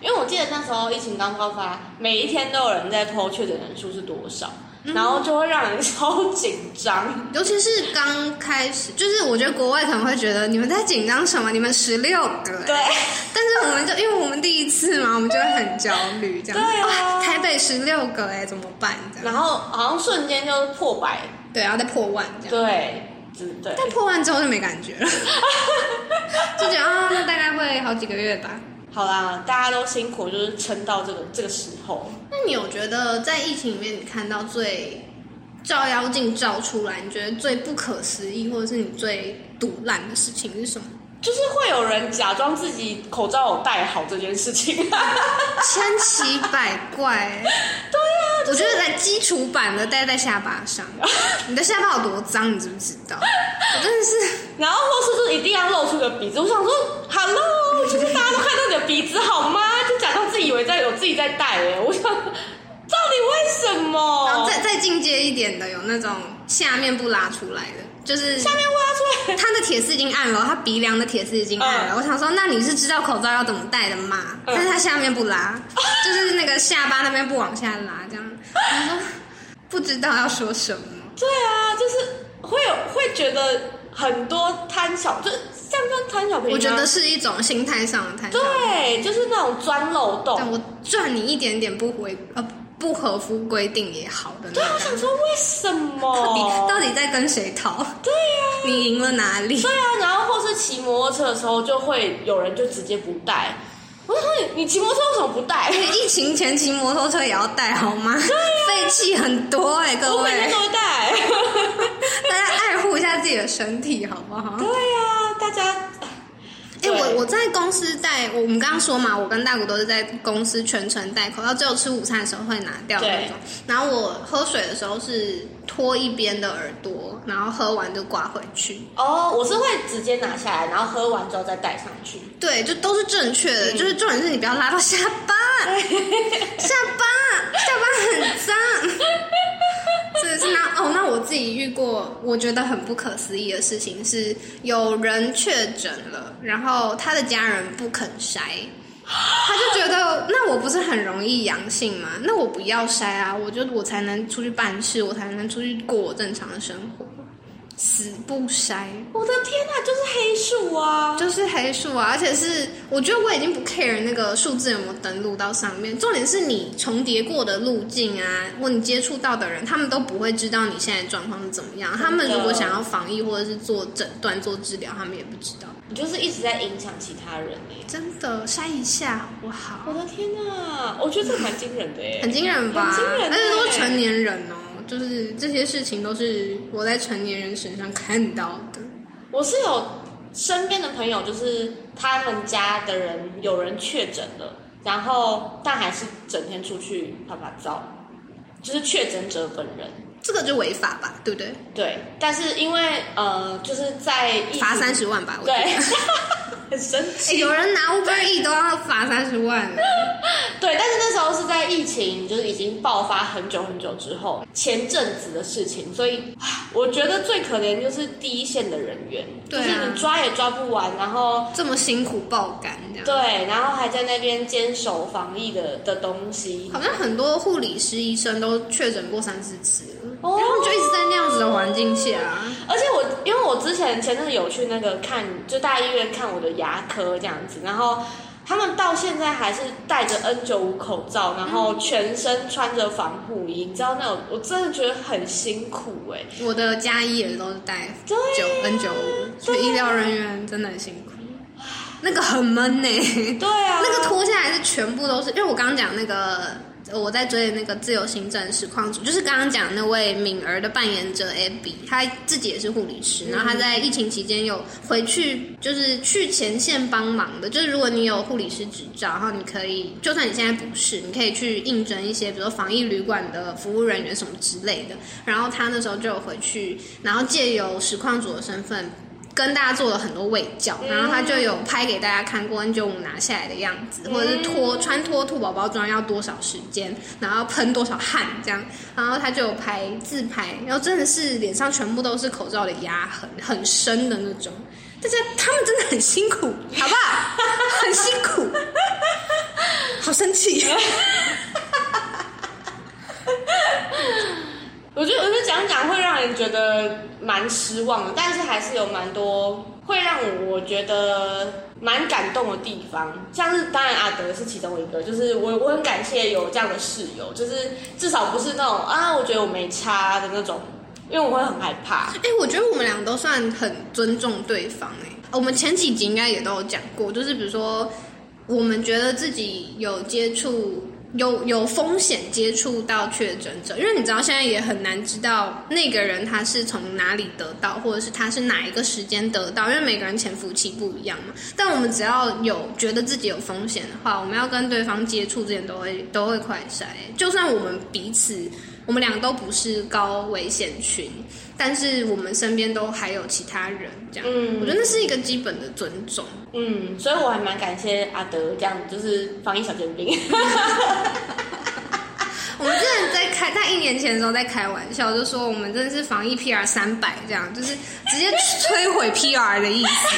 因为我记得那时候疫情刚爆发，每一天都有人在偷确诊人数是多少，然后就会让人 超紧张。尤其是刚开始，就是我觉得国外可能会觉得你们在紧张什么？你们十六个、欸，对，但是我们就因为我们第一次嘛，我们就会很焦虑，这样。对啊哇台北十六个哎、怎么办？这样。然后好像瞬间就破百，对，然后再破万这样。对。但破万之后就没感觉了，就觉得啊，那大概会好几个月吧。好啦，大家都辛苦，就是撑到这个这个时候。那你有觉得在疫情里面，你看到最照妖镜照出来，你觉得最不可思议，或者是你最堵烂的事情是什么？就是会有人假装自己口罩有戴好这件事情，千奇百怪。对呀、我觉得在基础版的戴在下巴上，你的下巴有多脏，你知不知道？我真的是，然后或是就是一定要露出个鼻子。我想说，Hello，就是大家都看到你的鼻子好吗？就假装自己以为在有自己在戴哎，我想到底为什么然后么？再再进阶一点的，有那种下面不拉出来的，就是下面挖出来，他的铁丝已经按了，他鼻梁的铁丝已经按了。嗯我想说，那你是知道口罩要怎么戴的吗？嗯但是他下面不拉，就是那个下巴那边不往下拉，这样。我说不知道要说什么。对啊，就是会有会觉得很多贪小，就是这样算贪小便宜我觉得是一种心态上的贪小便宜对，就是那种钻漏洞。但我赚你一点点不回呃不合乎规定也好的那对。我想说为什到底？到底在跟谁讨？对呀、你赢了哪里？对啊，然后或是骑摩托车的时候，就会有人就直接不戴。我就说你你骑摩托车为什么不戴？疫情前骑摩托车也要戴好吗？废气很多哎、各位我每天都，会戴。大家爱护一下自己的身体好不好？对呀、大家。哎、我我在公司戴，我们刚刚说嘛，我跟大古都是在公司全程戴口罩，只有吃午餐的时候会拿掉那种。然后我喝水的时候是托一边的耳朵，然后喝完就挂回去。哦，我是会直接拿下来，然后喝完之后再戴上去。对，就都是正确的，嗯就是重点是你不要拉到下巴，下巴下巴很脏。是是那哦，那我自己遇过，我觉得很不可思议的事情是，有人确诊了，然后他的家人不肯筛，他就觉得那我不是很容易阳性吗？那我不要筛啊，我觉得我才能出去办事，我才能出去过我正常的生活，死不筛。我的天哪，就是黑数啊！就是黑数啊，而且是我觉得我已经不 care 那个数字有没有登录到上面，重点是你重叠过的路径啊，或你接触到的人，他们都不会知道你现在的状况是怎么样。他们如果想要防疫或者是做诊断、做治疗，他们也不知道。你就是一直在影响其他人哎。真的筛一下好不好？我的天哪，我觉得这蛮惊人的哎。很惊人吧？很惊人欸而且都是成年人哦，就是这些事情都是我在成年人身上看到的。我是有身边的朋友，就是他们家的人有人确诊了，然后但还是整天出去拍拍照，就是确诊者本人。这个就违法吧，对不对？对，但是因为呃，就是在罚三十万吧，我。对，很神欸奇。有人拿 Uber E 都要罚三十万。对，但是那时候是在疫情就是已经爆发很久很久之后，前阵子的事情，所以我觉得最可怜就是第一线的人员，就是你抓也抓不完，然后这么辛苦爆肝这样。对，然后还在那边坚守防疫的的东西。好像很多护理师、医生都确诊过三四次然后就一直在那样子的环境下，而且我因为我之前前阵子有去那个看，就大医院看我的牙科这样子，然后他们到现在还是戴着 N 九五口罩，然后全身穿着防护衣，你知道那种，我真的觉得很辛苦哎、我的家医也都是戴 N 九五，所以医疗人员真的很辛苦。那个很闷呢、对啊，那个脱下来是全部都是，因为我刚刚讲那个我在追的那个自由行政实况组，就是刚刚讲那位敏儿的扮演者 Abby，她自己也是护理师，然后她在疫情期间有回去，就是去前线帮忙的。就是如果你有护理师执照，然后你可以，就算你现在不是，你可以去应征一些，比如说防疫旅馆的服务人员什么之类的。然后她那时候就有回去，然后借由实况组的身份。跟大家做了很多卫教，然后他就有拍给大家看过 N 九五拿下来的样子，或者是脱穿脱兔宝宝装要多少时间，然后喷多少汗这样，然后他就有拍自拍，然后真的是脸上全部都是口罩的压痕，很深的那种。大家他们真的很辛苦，好不好？很辛苦，好生气。我觉得，我觉得讲讲会让人觉得蛮失望的，但是还是有蛮多会让我觉得蛮感动的地方。像是当然阿德是其中一个，就是我我很感谢有这样的室友，就是至少不是那种啊，我觉得我没差的那种，因为我会很害怕。哎、我觉得我们俩都算很尊重对方哎、我们前几集应该也都有讲过，就是比如说我们觉得自己有接触。有有风险接触到确诊者，因为你知道现在也很难知道那个人他是从哪里得到，或者是他是哪一个时间得到，因为每个人潜伏期不一样嘛。但我们只要有觉得自己有风险的话，我们要跟对方接触之前都会都会快筛，就算我们彼此我们两个都不是高危险群，但是我们身边都还有其他人，这样，嗯我觉得那是一个基本的尊重。嗯，所以我还蛮感谢阿德这样，就是防疫小尖兵。我们真的在开，在一年前的时候在开玩笑，就说我们真的是防疫 PR 三百这样，就是直接摧毁 PR 的意思，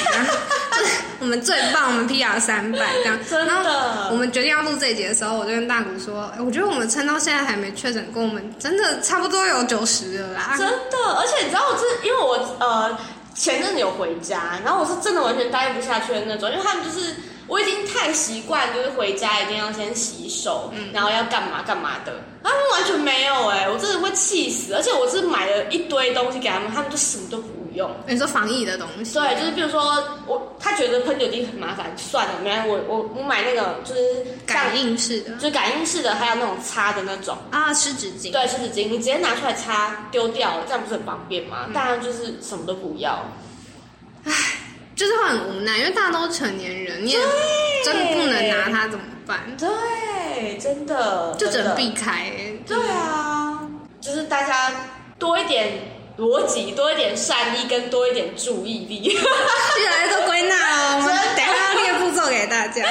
我们最棒，我们 PR 三百这样。真的然后我们决定要录这一节的时候，我就跟大谷说，哎我觉得我们撑到现在还没确诊过，我们真的差不多有九十了啦。真的，而且你知道我是因为我呃前阵子有回家，然后我是真的完全待不下去的那种，因为他们就是我已经太习惯，就是回家一定要先洗手，然后要干嘛干嘛的，他们完全没有哎、我真的会气死，而且我是买了一堆东西给他们，他们就什么都不用。你说防疫的东西，对，就是比如说我，他觉得喷酒精很麻烦，算了，没我我我买那个就是感应式的就是感应式的，还有那种擦的那种。啊，湿纸巾。对，湿纸巾你直接拿出来擦，丢掉，这样不是很方便吗？大家就是什么都不要。就是很无奈，因为大家都是成年人，你也真的不能拿他怎么办？对，真的，就只能避开、欸。对啊，就是大家多一点逻辑，多一点善意，跟多一点注意力。越来越多归纳哦，我们等一下要列步骤给大家。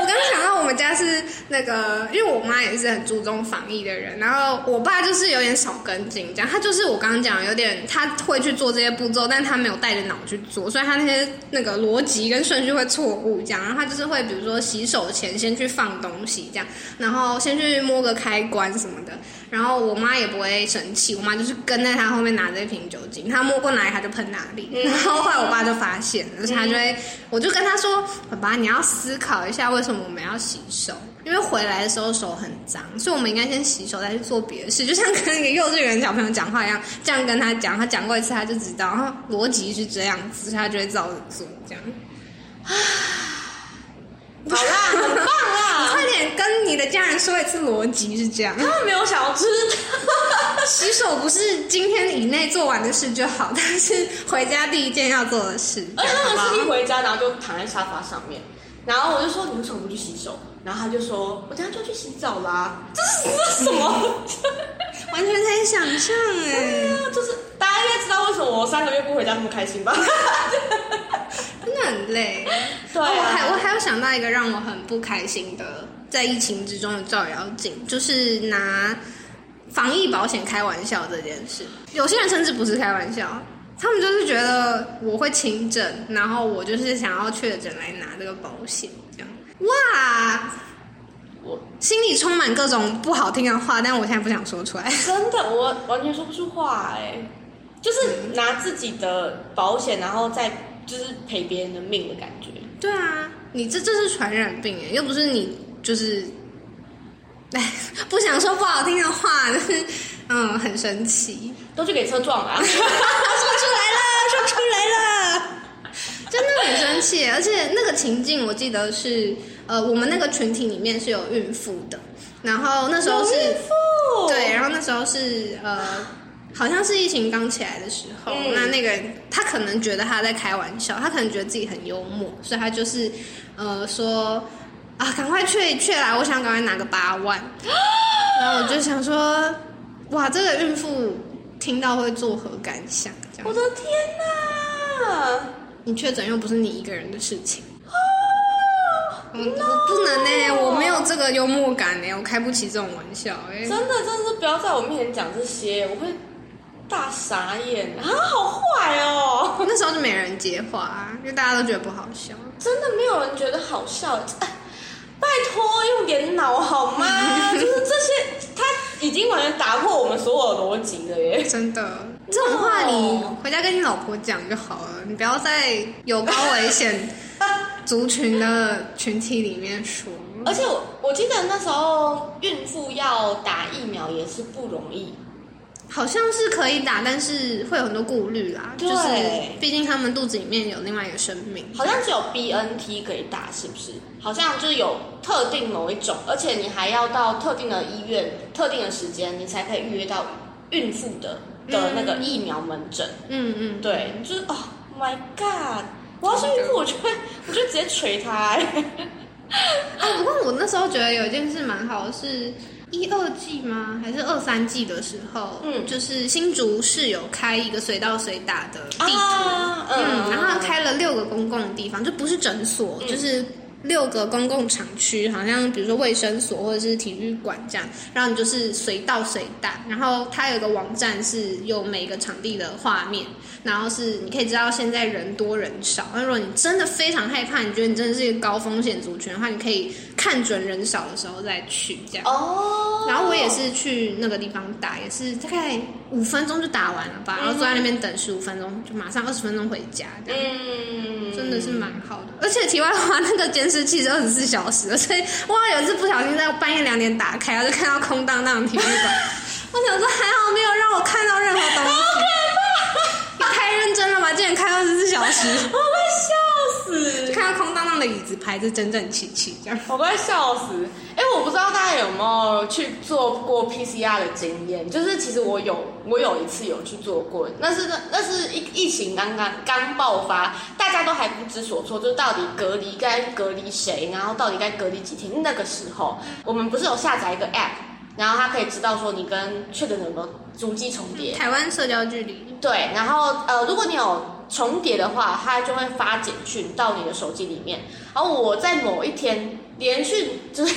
我刚刚想到我们家是那个，因为我妈也是很注重防疫的人，然后我爸就是有点少跟进，这样他就是我刚刚讲有点他会去做这些步骤，但他没有带着脑去做，所以他那些那个逻辑跟顺序会错误，这样，然后他就是会比如说洗手前先去放东西这样，然后先去摸个开关什么的，然后我妈也不会生气，我妈就是跟在他后面拿着一瓶酒精，他摸过哪里他就喷哪里，然后后来我爸就发现了，所以他就会，我就跟他说，爸爸你要思考一下为什么我们要洗手。因为回来的时候手很脏，所以我们应该先洗手再去做别的事，就像跟一个幼稚园小朋友讲话一样，这样跟他讲，他讲过一次他就知道，然后逻辑是这样子，他就会照着做，这样。好啦，很棒啦！你快点跟你的家人说一次逻辑是这样。他们没有想要知道。洗手不是今天以内做完的事就好，但是回家第一件要做的事，而且他们是一回家，然后就躺在沙发上面，然后我就说你为什么不去洗手？然后他就说我等下就要去洗澡啦。这是这是什么？完全可以想象哎，就是大家应该知道为什么我三个月不回家那么开心吧？很累。对啊哦我还我还有想到一个让我很不开心的，在疫情之中的照妖镜，就是拿防疫保险开玩笑这件事。有些人甚至不是开玩笑，他们就是觉得我会轻症，然后我就是想要确诊来拿这个保险，这样哇。我心里充满各种不好听的话，但我现在不想说出来。真的我完全说不出话哎、就是拿自己的保险，然后再就是赔别人的命的感觉。对啊，你这这是传染病哎，又不是你就是，哎，不想说不好听的话，但是嗯，很神奇，都去给车撞了，说出来了，说出来了，真的很生气，而且那个情境我记得是，呃，我们那个群体里面是有孕妇的，然后那时候是孕妇，对，然后那时候是呃。好像是疫情刚起来的时候，那那个人他可能觉得他在开玩笑，他可能觉得自己很幽默，所以他就是呃说啊，赶快去去来，我想赶快拿个八万。然后我就想说，哇，这个孕妇听到会作何感想？我的天哪！你确诊又不是你一个人的事情。我 我不能呢，我没有这个幽默感呢，我开不起这种玩笑。哎，真的，真的是不要在我面前讲这些，我会。大傻眼啊！好坏哦！那时候就没人接话，因为大家都觉得不好笑。真的没有人觉得好笑，拜托用点脑好吗？就是这些，他已经完全打破我们所有逻辑了耶！真的，这种话你回家跟你老婆讲就好了，你不要在有高危险 族群的群体里面说。而且我我记得那时候孕妇要打疫苗也是不容易。好像是可以打，但是会有很多顾虑啦。就是毕竟他们肚子里面有另外一个生命。好像只有 B N T 可以打，是不是？好像就是有特定某一种，而且你还要到特定的医院、特定的时间，你才可以预约到孕妇的的那个疫苗门诊。嗯嗯，对，就是哦，My God！我要是孕妇，我就会，我就直接捶他。啊，不过我那时候觉得有一件事蛮好的是。一二季吗？还是二三季的时候？嗯，就是新竹市有开一个随到随打的地图，嗯，然后开了六个公共的地方，就不是诊所，就是六个公共场区，好像比如说卫生所或者是体育馆这样，然后你就是随到随打，然后它有个网站是有每个场地的画面。然后是你可以知道现在人多人少。那如果你真的非常害怕，你觉得你真的是一个高风险族群的话，你可以看准人少的时候再去这样。哦。然后我也是去那个地方打，也是大概五分钟就打完了吧，然后坐在那边等十五分钟，就马上二十分钟回家。嗯。真的是蛮好的。而且题外话，那个监视器是二十四小时，所以哇，有一次不小心在半夜两点打开，然后就看到空荡荡的体育馆。我想说还好没有让我看到任何东西。你太认真了吗？竟然开二十四小时，我快笑死！看到空荡荡的椅子，排着整整齐齐，这样我快笑死！哎，我不知道大家有没有去做过 PCR 的经验？就是其实我有，我有一次有去做过，那是那那是疫疫情刚刚刚爆发，大家都还不知所措，就是到底隔离该隔离谁，然后到底该隔离几天？那个时候，我们不是有下载一个 App。然后它可以知道说你跟确诊有没有足迹重叠，台湾社交距离。对，然后呃，如果你有重叠的话，它就会发简讯到你的手机里面。然后我在某一天连续就是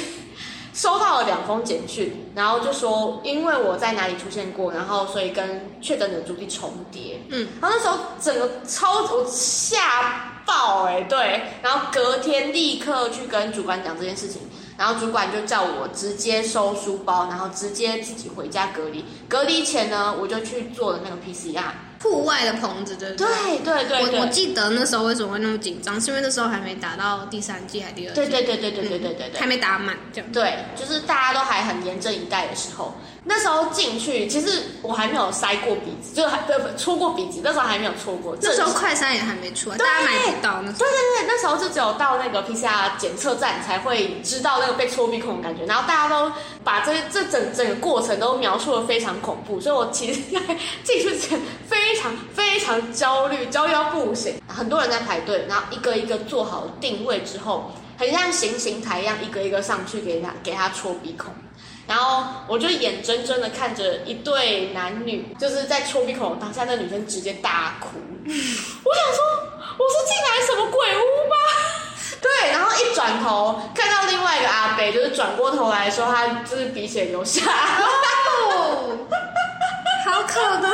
收到了两封简讯，然后就说因为我在哪里出现过，然后所以跟确诊的足迹重叠。嗯，然后那时候整个超我吓爆哎，对，然后隔天立刻去跟主管讲这件事情。然后主管就叫我直接收书包，然后直接自己回家隔离。隔离前呢，我就去做了那个 PCR。户外的棚子，对对对对我我记得那时候为什么会那么紧张，是因为那时候还没打到第三季还第二季？对对对对对对对对对，还没打满这样。对，就是大家都还很严阵以待的时候，那时候进去，其实我还没有塞过鼻子，就还不不戳过鼻子，那时候还没有戳过。那时候快筛也还没出来，大家买不到那。对对对，那时候就只有到那个 PCR 检测站才会知道那个被戳鼻孔的感觉，然后大家都把这这整整个过程都描述的非常恐怖，所以我其实在 进去前非常非常。常焦虑，焦虑到不行，很多人在排队，然后一个一个做好定位之后，很像行刑台一样，一个一个上去给他给他戳鼻孔，然后我就眼睁睁的看着一对男女，就是在丘鼻孔当下，那女生直接大哭，我想说我说进来什么鬼屋吗？对，然后一转头看到另外一个阿北，就是转过头来说，他就是鼻血流下，好可怕。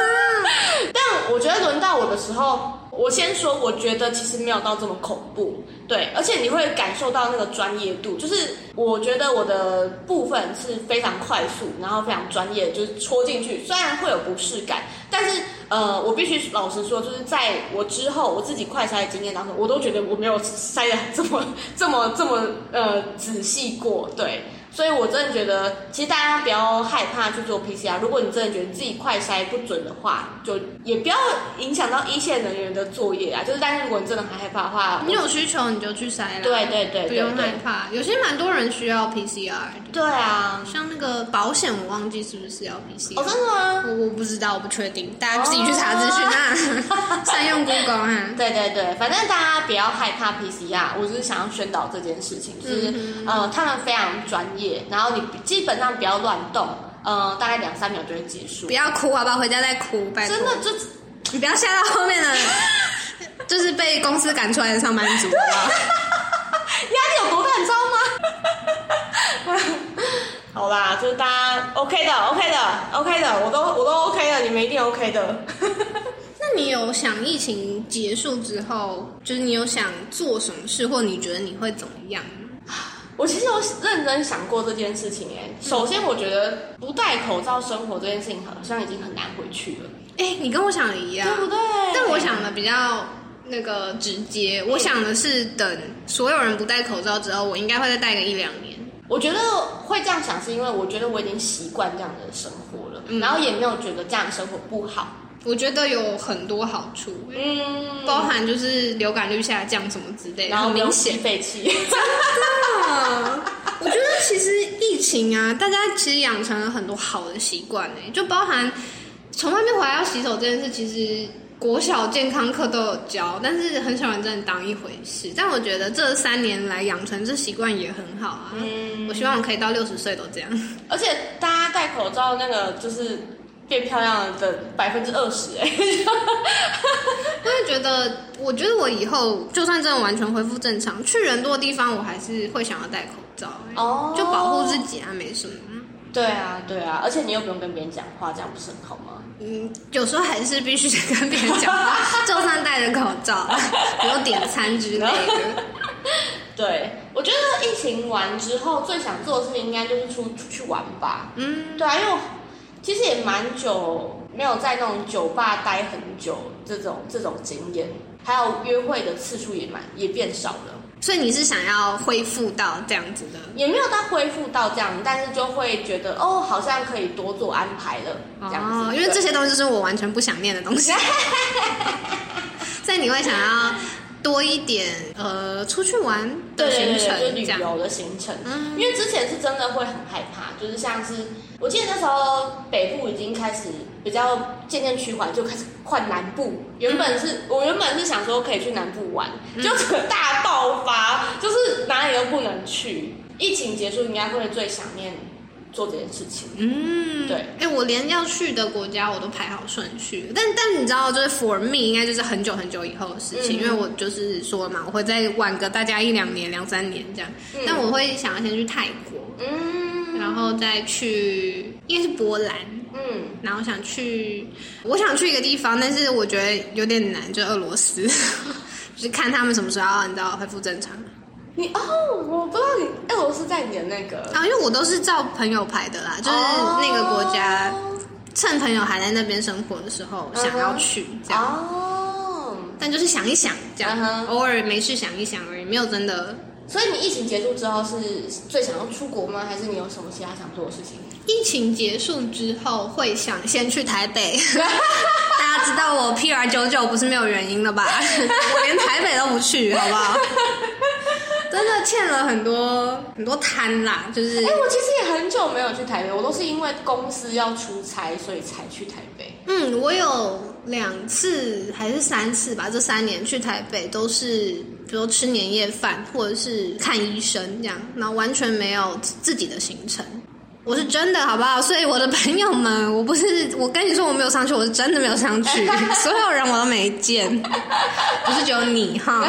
但我觉得轮到我的时候，我先说，我觉得其实没有到这么恐怖，对，而且你会感受到那个专业度，就是我觉得我的部分是非常快速，然后非常专业，就是戳进去，虽然会有不适感，但是呃，我必须老实说，就是在我之后我自己快筛的经验当中，我都觉得我没有筛的这么这么这么呃仔细过，对。所以，我真的觉得，其实大家不要害怕去做 PCR。如果你真的觉得自己快筛不准的话，就也不要影响到一线人员的作业啊。就是，但是如果你真的很害怕的话，你有需求你就去筛啦。对对对，不用害怕。有些蛮多人需要 PCR。对啊，像那个保险，我忘记是不是要 PCR。哦，真的吗？我我不知道，我不确定，大家自己去查资讯啊。善用 Google 啊。对对对，反正大家不要害怕 PCR。我只是想要宣导这件事情，就是呃，他们非常专业。然后你基本上不要乱动，嗯，大概两三秒就会结束。不要哭好不好？回家再哭，拜托。真的就你不要吓到后面的，就是被公司赶出来的上班族。压力有多大，你知道吗？好啦，就是大家 OK 的，OK 的，OK 的，我都我都 OK 的，你们一定 OK 的。那你有想疫情结束之后，就是你有想做什么事，或你觉得你会怎么样？我其实有认真想过这件事情哎。首先，我觉得不戴口罩生活这件事情好像已经很难回去了。哎，你跟我想的一样，对不对？但我想的比较那个直接。我想的是，等所有人不戴口罩之后，我应该会再戴个一两年。我觉得会这样想，是因为我觉得我已经习惯这样的生活了，然后也没有觉得这样的生活不好。我觉得有很多好处，嗯，包含就是流感率下降什么之类，然后明显废气，真的。我觉得其实疫情啊，大家其实养成了很多好的习惯呢，就包含从外面回来要洗手这件事，其实国小健康课都有教，但是很少人真的当一回事。但我觉得这三年来养成这习惯也很好啊，嗯，我希望我可以到六十岁都这样。而且大家戴口罩那个就是。变漂亮的百分之二十哎，我也觉得，我觉得我以后就算真的完全恢复正常，去人多的地方，我还是会想要戴口罩哦，就保护自己啊，没什么。对啊，对啊，而且你又不用跟别人讲话，这样不是很好吗？嗯，有时候还是必须得跟别人讲话，就算戴着口罩，比如点餐之类的。对，我觉得疫情完之后最想做的事情应该就是出出去玩吧。嗯，对啊，因为。其实也蛮久没有在那种酒吧待很久，这种这种经验，还有约会的次数也蛮也变少了。所以你是想要恢复到这样子的？也没有到恢复到这样，但是就会觉得哦，好像可以多做安排了这样子。因为这些东西是我完全不想念的东西，所以你会想要。多一点呃，出去玩的行程，就旅游的行程。嗯，因为之前是真的会很害怕，就是像是我记得那时候北部已经开始比较渐渐趋缓，就开始换南部。原本是我原本是想说可以去南部玩，就大爆发，就是哪里都不能去。疫情结束，应该会最想念。做这件事情，嗯，对，哎，我连要去的国家我都排好顺序，但但你知道，就是 for me 应该就是很久很久以后的事情，因为我就是说嘛，我会再晚个大家一两年、两三年这样，但我会想要先去泰国，嗯，然后再去，应该是波兰，嗯，然后想去，我想去一个地方，但是我觉得有点难，就俄罗斯，就是看他们什么时候你知道恢复正常。你哦，我不知道你俄罗斯在你的那个啊，因为我都是照朋友排的啦，就是那个国家，趁朋友还在那边生活的时候想要去这样哦，但就是想一想这样，偶尔没事想一想而已，没有真的。所以你疫情结束之后是最想要出国吗？还是你有什么其他想做的事情？疫情结束之后会想先去台北，大家知道我 P R 九九不是没有原因的吧？我 连台北都不去，好不好？真的欠了很多很多摊啦，就是。哎，我其实也很久没有去台北，我都是因为公司要出差，所以才去台北。嗯，我有两次还是三次吧，这三年去台北都是，比如吃年夜饭或者是看医生这样，然后完全没有自己的行程。我是真的好不好？所以我的朋友们，我不是我跟你说我没有上去，我是真的没有上去，所有人我都没见，不是只有你哈。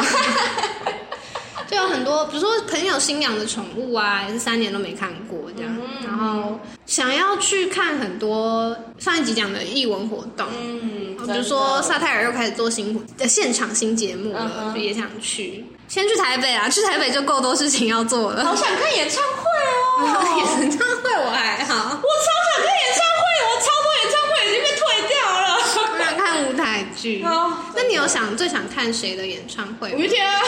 就有很多，比如说朋友新养的宠物啊，也是三年都没看过这样。然后想要去看很多上一集讲的艺文活动，嗯，比如说萨泰尔又开始做新的现场新节目了，就也想去。先去台北啊，去台北就够多事情要做了。好想看演唱会哦！演唱会我还好，我超想看演唱会，我超多演唱会已经被退掉了。我想看舞台剧。那你有想最想看谁的演唱会？五月天啊！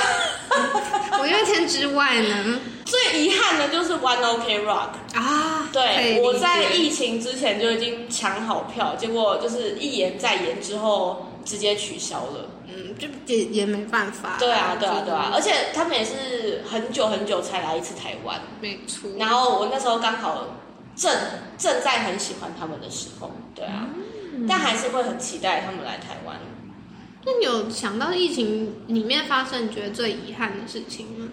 五月天之外呢？最遗憾的就是 One OK Rock 啊！对，我在疫情之前就已经抢好票，结果就是一延再延之后直接取消了。嗯，就也也没办法。对啊，对啊，对啊！而且他们也是很久很久才来一次台湾，没错。然后我那时候刚好正正在很喜欢他们的时候，对啊，但还是会很期待他们来台湾。那你有想到疫情里面发生你觉得最遗憾的事情吗？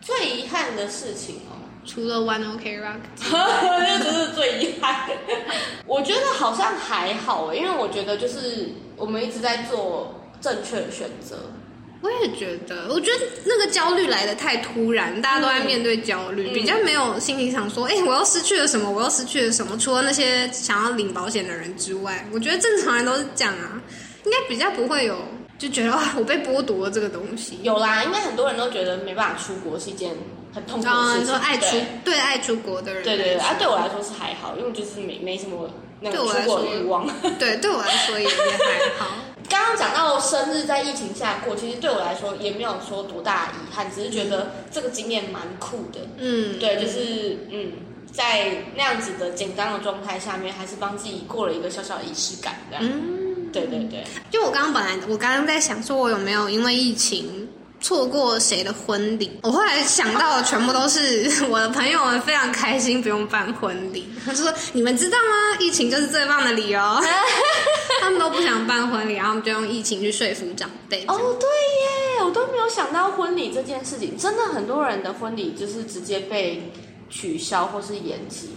最遗憾的事情哦，除了 One OK Rock，那只是最遗憾。我觉得好像还好，因为我觉得就是我们一直在做正确的选择。我也觉得，我觉得那个焦虑来的太突然，大家都在面对焦虑，比较没有心里想说，哎，我又失去了什么，我又失去了什么。除了那些想要领保险的人之外，我觉得正常人都是这样啊，应该比较不会有。就觉得哇，我被剥夺了这个东西。有啦，应该很多人都觉得没办法出国是一件很痛苦的事情。说爱出对爱出国的人，对对对，啊，对我来说是还好，因为就是没没什么那个出国欲望。对，对我来说也也还好。刚刚讲到生日在疫情下过，其实对我来说也没有说多大遗憾，只是觉得这个经验蛮酷的。嗯，对，就是嗯，在那样子的紧张的状态下面，还是帮自己过了一个小小的仪式感，这样。嗯。对对对，就我刚刚本来我刚刚在想说，我有没有因为疫情错过谁的婚礼？我后来想到的全部都是 我的朋友们非常开心不用办婚礼。他说：“你们知道吗？疫情就是最棒的理由。”他们都不想办婚礼，然后就用疫情去说服长辈。哦，对耶，我都没有想到婚礼这件事情，真的很多人的婚礼就是直接被取消或是延期。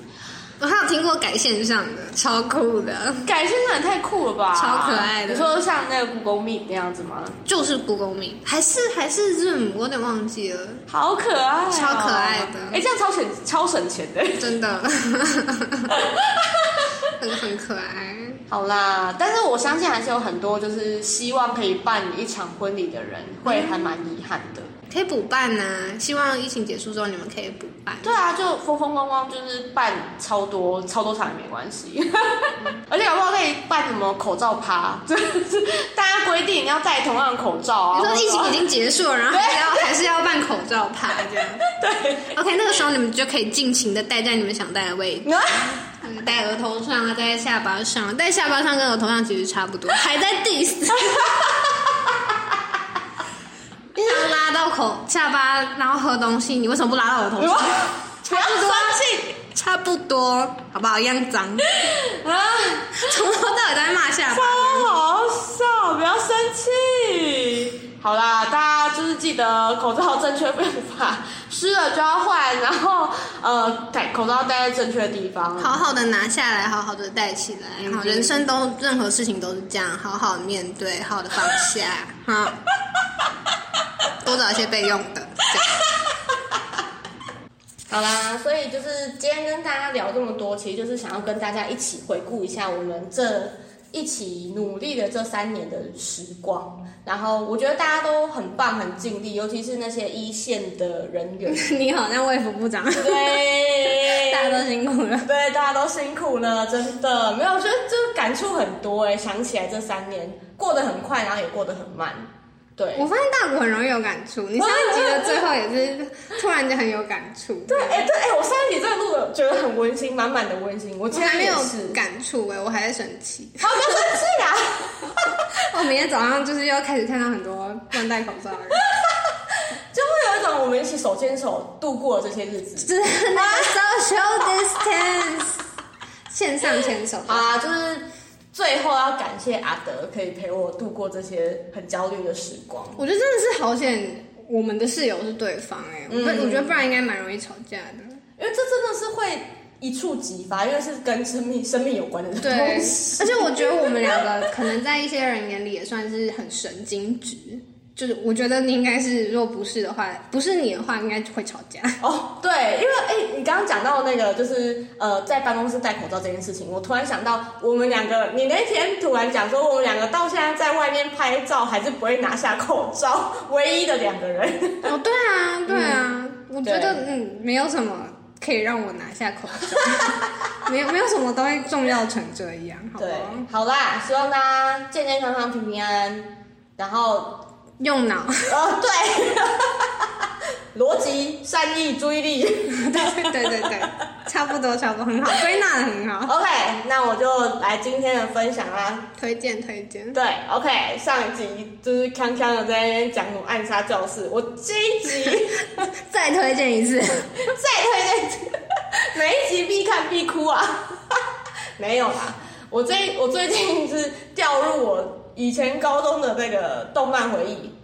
我还有听过改线上的，超酷的。改线上也太酷了吧，超可爱的。你说像那个 Google Meet 那样子吗？就是 Google Meet，还是还是 Zoom，我有点忘记了。好可爱，超可爱的。哎，这样超省超省钱的，真的。很很可爱。好啦，但是我相信还是有很多就是希望可以办一场婚礼的人，会还蛮遗憾的。可以补办呐，希望疫情结束之后你们可以补办。对啊，就风风光光，就是办超多超多场也没关系。而且有不好可以办什么口罩趴？就 是大家规定要戴同样的口罩啊。你说疫情已经结束了，然后还要还是要办口罩趴这样？对。OK，那个时候你们就可以尽情的戴在你们想戴的位置，戴额头上啊，戴在下巴上，戴下巴上跟额头上其实差不多，还在 diss。你想拉到口下巴，然后喝东西，你为什么不拉到我头上？不要生气，差不多，好不好？一样脏啊！从头到尾都在骂下巴，超好笑！不要生气。好啦，大家就是记得口罩正确用法，湿了就要换，然后呃戴口罩戴在正确的地方，好好的拿下来，好好的戴起来。好，人生都任何事情都是这样，好好面对，好好的放下，好。多找一些备用的。好啦，所以就是今天跟大家聊这么多，其实就是想要跟大家一起回顾一下我们这一起努力的这三年的时光。然后我觉得大家都很棒，很尽力，尤其是那些一线的人员。你好像卫福部长。对，大家都辛苦了。对，大家都辛苦了，真的没有，我觉得就感触很多哎。想起来这三年过得很快，然后也过得很慢。对，我发现大谷很容易有感触。你上一集的最后也是突然间很有感触。对，哎，对，哎，我上一集真的录的觉得很温馨，满满的温馨。我今天没有感触哎，我还在生气。好，不要生气啊！我明天早上就是要开始看到很多乱戴口罩的人，就会有一种我们一起手牵手度过这些日子。真的，social distance，线上牵手啊，就是。最后要感谢阿德，可以陪我度过这些很焦虑的时光。我觉得真的是好险，我们的室友是对方哎，我我觉得不然应该蛮容易吵架的。因为这真的是会一触即发，因为是跟生命生命有关的东西。而且我觉得我们两个可能在一些人眼里也算是很神经质。就是我觉得你应该是，如果不是的话，不是你的话，应该会吵架。哦，对，因为哎，你刚刚讲到那个，就是呃，在办公室戴口罩这件事情，我突然想到，我们两个，你那天突然讲说，我们两个到现在在外面拍照还是不会拿下口罩，唯一的两个人。哦，对啊，对啊，我觉得嗯，没有什么。可以让我拿下口罩，没有没有什么东西重要成这样，好对，好啦，希望大家健健康康、平平安安，然后用脑，哦对，逻辑、善意、注意力，对对对对，差不多差不多，很好，归纳的很好。OK，那我就来今天的分享啦，推荐推荐。对，OK，上一集就是康康的在那边讲我暗杀教室，我这一集再推荐一次，再推荐。每一集必看必哭啊！没有啦，我最我最近是掉入我以前高中的那个动漫回忆。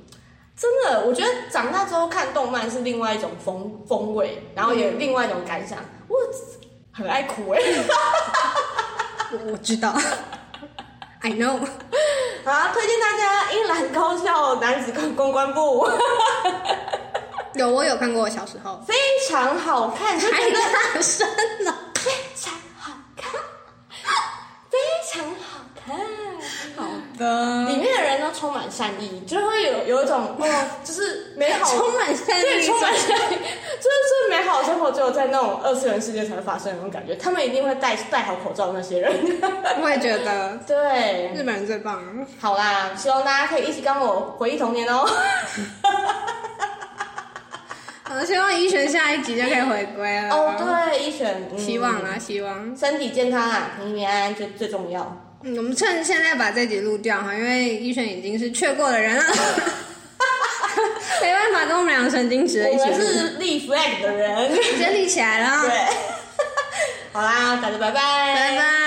真的，我觉得长大之后看动漫是另外一种风风味，然后也有另外一种感想。我很爱哭哎！我 我知道，I know。好，推荐大家英兰高校男子公关部。有，我有看过。小时候非常好看，太大声了。非常好看，非常好看。好的，里面的人都充满善意，就会有有一种哦，就是美好，充满善意，充满善意，就是美好生活只有在那种二次元世界才会发生那种感觉。他们一定会戴戴好口罩，那些人。我也觉得，对，日本人最棒。好啦，希望大家可以一起跟我回忆童年哦。好希望一璇下一集就可以回归了。哦，对，一璇，希望啊，希望身体健康啊，平平安安最最重要。嗯，我们趁现在把这集录掉哈，因为医生已经是确过的人了，没办法跟我们两个神经质的一起。我们是立 flag 的人，直接立起来了。对，好啦，大家拜拜，拜拜。